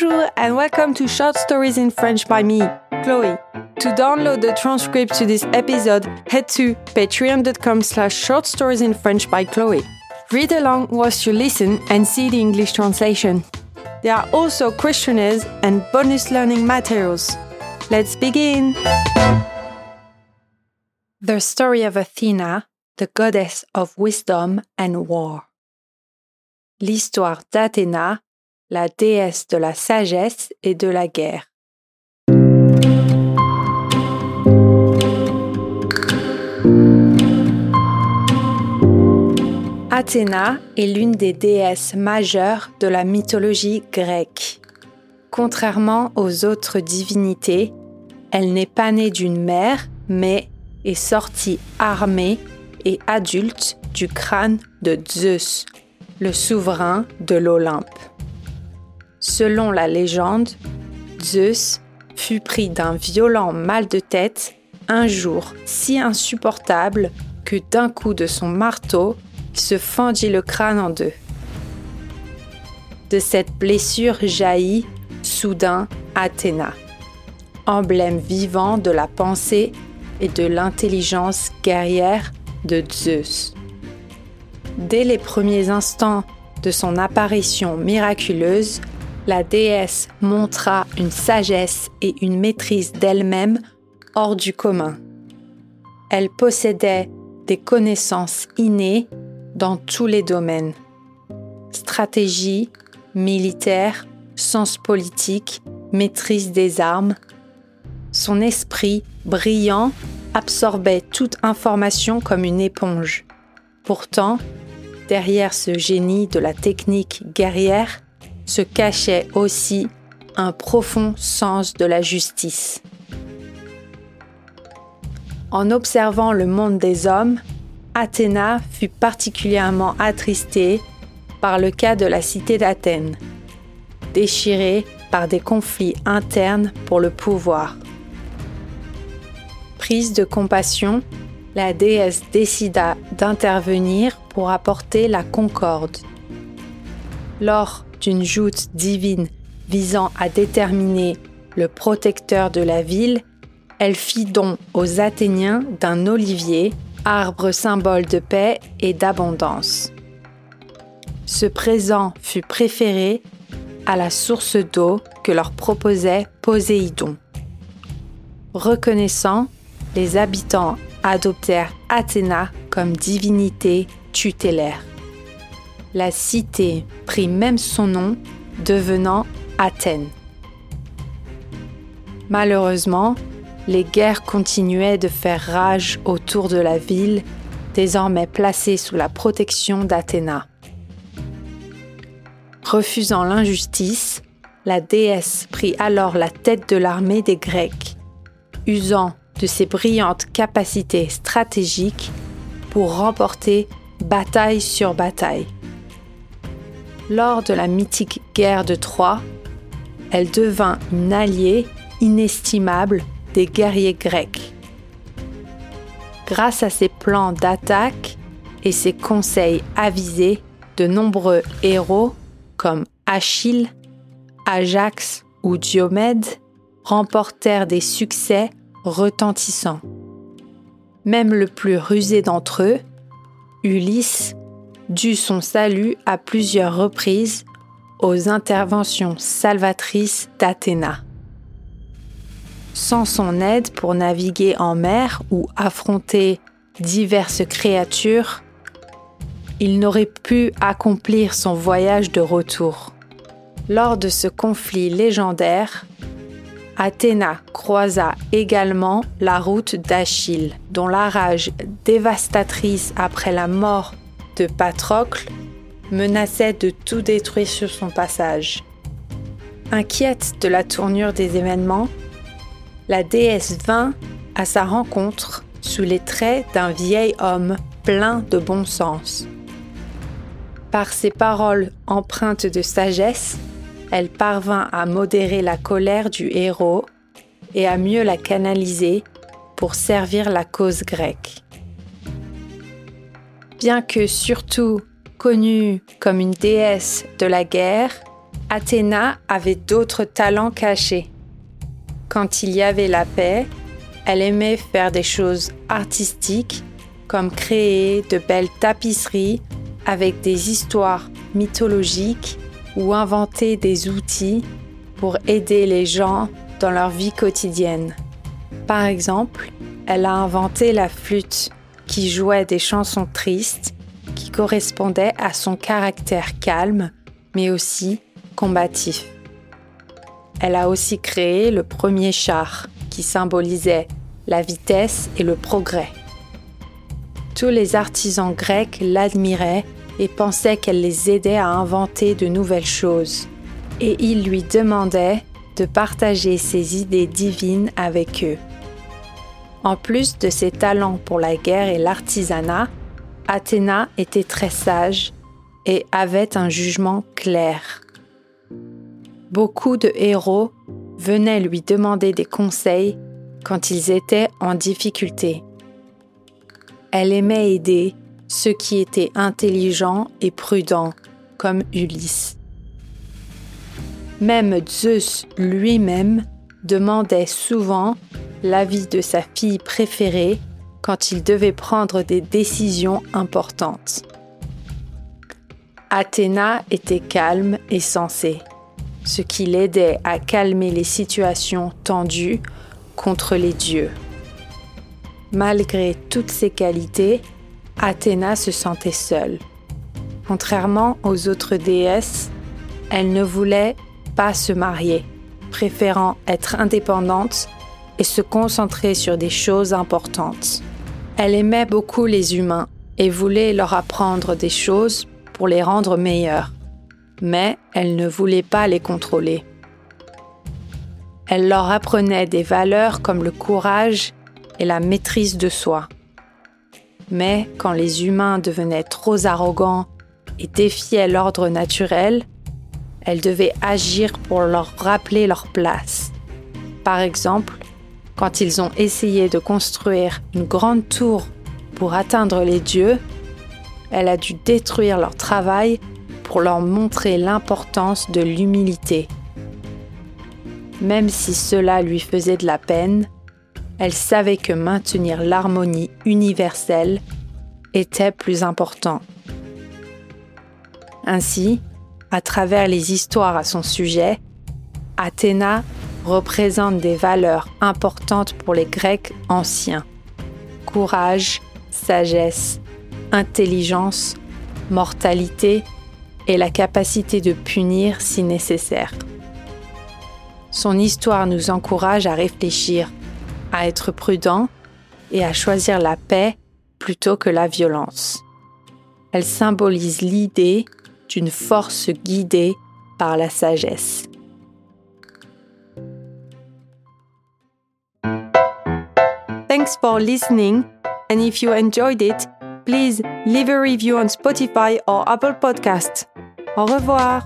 Bonjour and welcome to Short Stories in French by me, Chloe. To download the transcript to this episode, head to patreon.com slash short stories in French by Chloe. Read along whilst you listen and see the English translation. There are also questionnaires and bonus learning materials. Let's begin! The story of Athena, the goddess of wisdom and war. L'histoire d'Athéna, la déesse de la sagesse et de la guerre. Athéna est l'une des déesses majeures de la mythologie grecque. Contrairement aux autres divinités, elle n'est pas née d'une mère, mais est sortie armée et adulte du crâne de Zeus, le souverain de l'Olympe. Selon la légende, Zeus fut pris d'un violent mal de tête un jour si insupportable que d'un coup de son marteau, il se fendit le crâne en deux. De cette blessure jaillit soudain Athéna, emblème vivant de la pensée et de l'intelligence guerrière de Zeus. Dès les premiers instants de son apparition miraculeuse, la déesse montra une sagesse et une maîtrise d'elle-même hors du commun. Elle possédait des connaissances innées dans tous les domaines. Stratégie, militaire, sens politique, maîtrise des armes. Son esprit, brillant, absorbait toute information comme une éponge. Pourtant, derrière ce génie de la technique guerrière, se cachait aussi un profond sens de la justice. En observant le monde des hommes, Athéna fut particulièrement attristée par le cas de la cité d'Athènes, déchirée par des conflits internes pour le pouvoir. Prise de compassion, la déesse décida d'intervenir pour apporter la concorde. Lors d'une joute divine visant à déterminer le protecteur de la ville, elle fit don aux Athéniens d'un olivier, arbre symbole de paix et d'abondance. Ce présent fut préféré à la source d'eau que leur proposait Poséidon. Reconnaissant, les habitants adoptèrent Athéna comme divinité tutélaire la cité prit même son nom, devenant Athènes. Malheureusement, les guerres continuaient de faire rage autour de la ville, désormais placée sous la protection d'Athéna. Refusant l'injustice, la déesse prit alors la tête de l'armée des Grecs, usant de ses brillantes capacités stratégiques pour remporter bataille sur bataille. Lors de la mythique guerre de Troie, elle devint une alliée inestimable des guerriers grecs. Grâce à ses plans d'attaque et ses conseils avisés, de nombreux héros comme Achille, Ajax ou Diomède remportèrent des succès retentissants. Même le plus rusé d'entre eux, Ulysse, dut son salut à plusieurs reprises aux interventions salvatrices d'Athéna. Sans son aide pour naviguer en mer ou affronter diverses créatures, il n'aurait pu accomplir son voyage de retour. Lors de ce conflit légendaire, Athéna croisa également la route d'Achille, dont la rage dévastatrice après la mort de Patrocle menaçait de tout détruire sur son passage. Inquiète de la tournure des événements, la déesse vint à sa rencontre sous les traits d'un vieil homme plein de bon sens. Par ses paroles empreintes de sagesse, elle parvint à modérer la colère du héros et à mieux la canaliser pour servir la cause grecque. Bien que surtout connue comme une déesse de la guerre, Athéna avait d'autres talents cachés. Quand il y avait la paix, elle aimait faire des choses artistiques comme créer de belles tapisseries avec des histoires mythologiques ou inventer des outils pour aider les gens dans leur vie quotidienne. Par exemple, elle a inventé la flûte qui jouait des chansons tristes qui correspondaient à son caractère calme mais aussi combatif. Elle a aussi créé le premier char qui symbolisait la vitesse et le progrès. Tous les artisans grecs l'admiraient et pensaient qu'elle les aidait à inventer de nouvelles choses. Et ils lui demandaient de partager ses idées divines avec eux. En plus de ses talents pour la guerre et l'artisanat, Athéna était très sage et avait un jugement clair. Beaucoup de héros venaient lui demander des conseils quand ils étaient en difficulté. Elle aimait aider ceux qui étaient intelligents et prudents, comme Ulysse. Même Zeus lui-même demandait souvent l'avis de sa fille préférée quand il devait prendre des décisions importantes. Athéna était calme et sensée, ce qui l'aidait à calmer les situations tendues contre les dieux. Malgré toutes ces qualités, Athéna se sentait seule. Contrairement aux autres déesses, elle ne voulait pas se marier, préférant être indépendante et se concentrer sur des choses importantes. Elle aimait beaucoup les humains et voulait leur apprendre des choses pour les rendre meilleurs, mais elle ne voulait pas les contrôler. Elle leur apprenait des valeurs comme le courage et la maîtrise de soi. Mais quand les humains devenaient trop arrogants et défiaient l'ordre naturel, elle devait agir pour leur rappeler leur place. Par exemple, quand ils ont essayé de construire une grande tour pour atteindre les dieux, elle a dû détruire leur travail pour leur montrer l'importance de l'humilité. Même si cela lui faisait de la peine, elle savait que maintenir l'harmonie universelle était plus important. Ainsi, à travers les histoires à son sujet, Athéna représente des valeurs importantes pour les Grecs anciens. Courage, sagesse, intelligence, mortalité et la capacité de punir si nécessaire. Son histoire nous encourage à réfléchir à être prudent et à choisir la paix plutôt que la violence. Elle symbolise l'idée d'une force guidée par la sagesse. Thanks for listening, and if you enjoyed it, please leave a review on Spotify or Apple Podcasts. Au revoir.